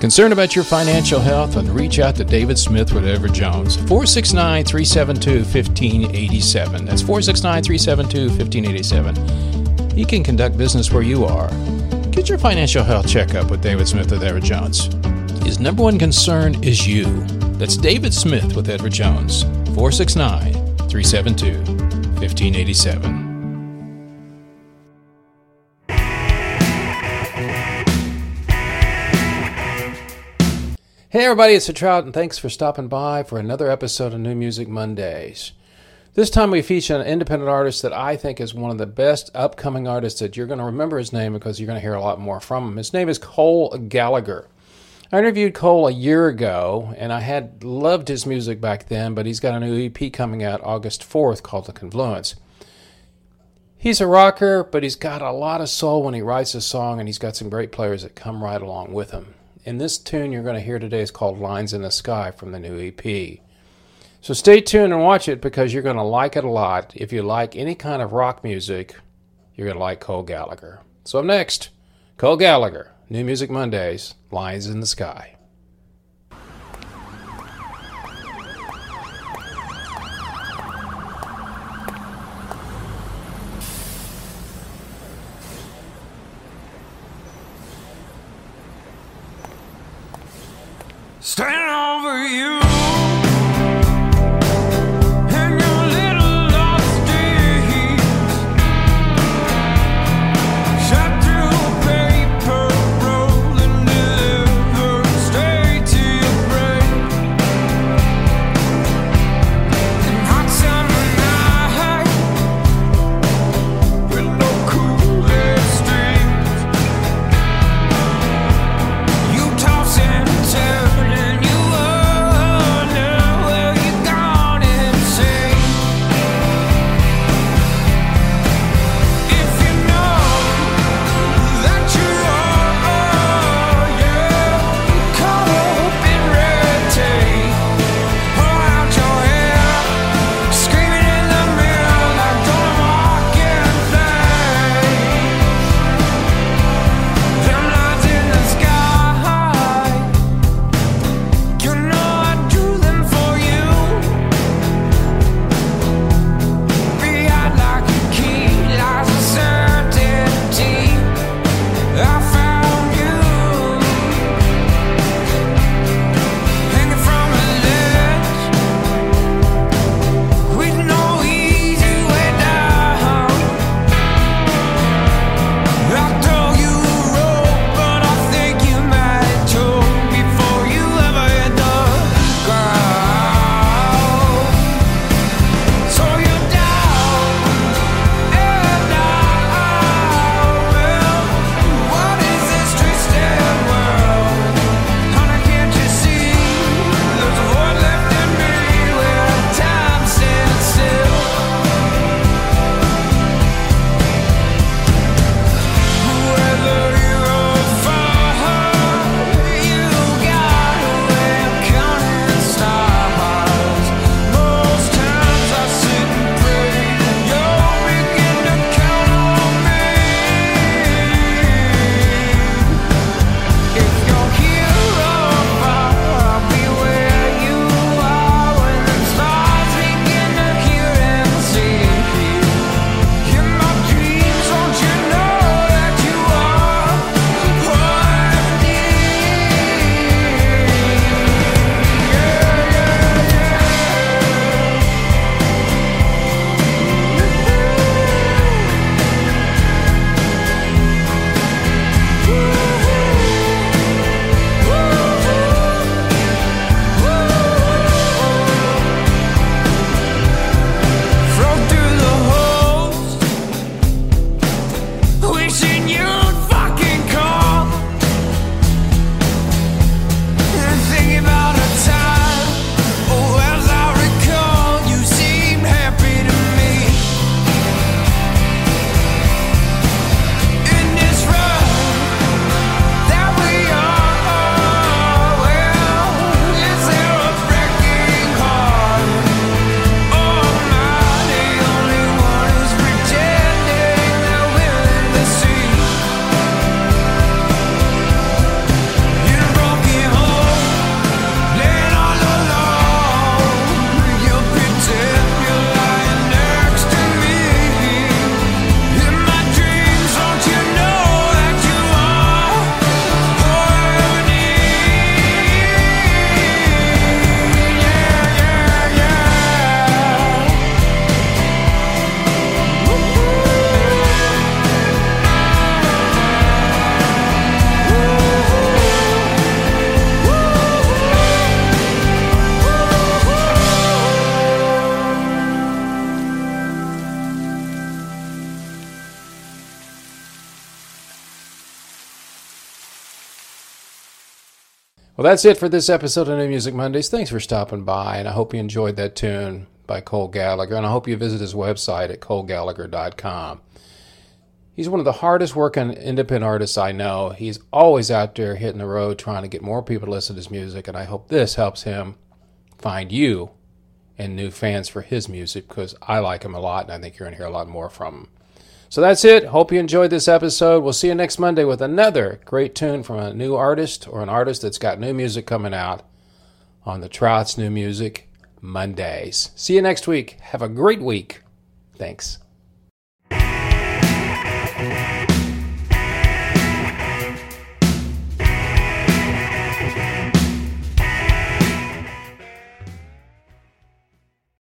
Concerned about your financial health? And reach out to David Smith with Edward Jones. 469 372 1587. That's 469 372 1587. He can conduct business where you are. Get your financial health checkup with David Smith with Edward Jones. His number one concern is you. That's David Smith with Edward Jones. 469 372 1587. Hey everybody, it's the Trout, and thanks for stopping by for another episode of New Music Mondays. This time we feature an independent artist that I think is one of the best upcoming artists that you're going to remember his name because you're going to hear a lot more from him. His name is Cole Gallagher. I interviewed Cole a year ago, and I had loved his music back then, but he's got a new EP coming out August 4th called The Confluence. He's a rocker, but he's got a lot of soul when he writes a song, and he's got some great players that come right along with him. And this tune you're going to hear today is called Lines in the Sky from the new EP. So stay tuned and watch it because you're going to like it a lot. If you like any kind of rock music, you're going to like Cole Gallagher. So up next, Cole Gallagher, New Music Mondays, Lines in the Sky. Stand over you. Well, that's it for this episode of New Music Mondays. Thanks for stopping by, and I hope you enjoyed that tune by Cole Gallagher, and I hope you visit his website at colegallagher.com. He's one of the hardest working independent artists I know. He's always out there hitting the road trying to get more people to listen to his music, and I hope this helps him find you and new fans for his music because I like him a lot, and I think you're going to hear a lot more from him. So that's it. Hope you enjoyed this episode. We'll see you next Monday with another great tune from a new artist or an artist that's got new music coming out on the Trouts New Music Mondays. See you next week. Have a great week. Thanks.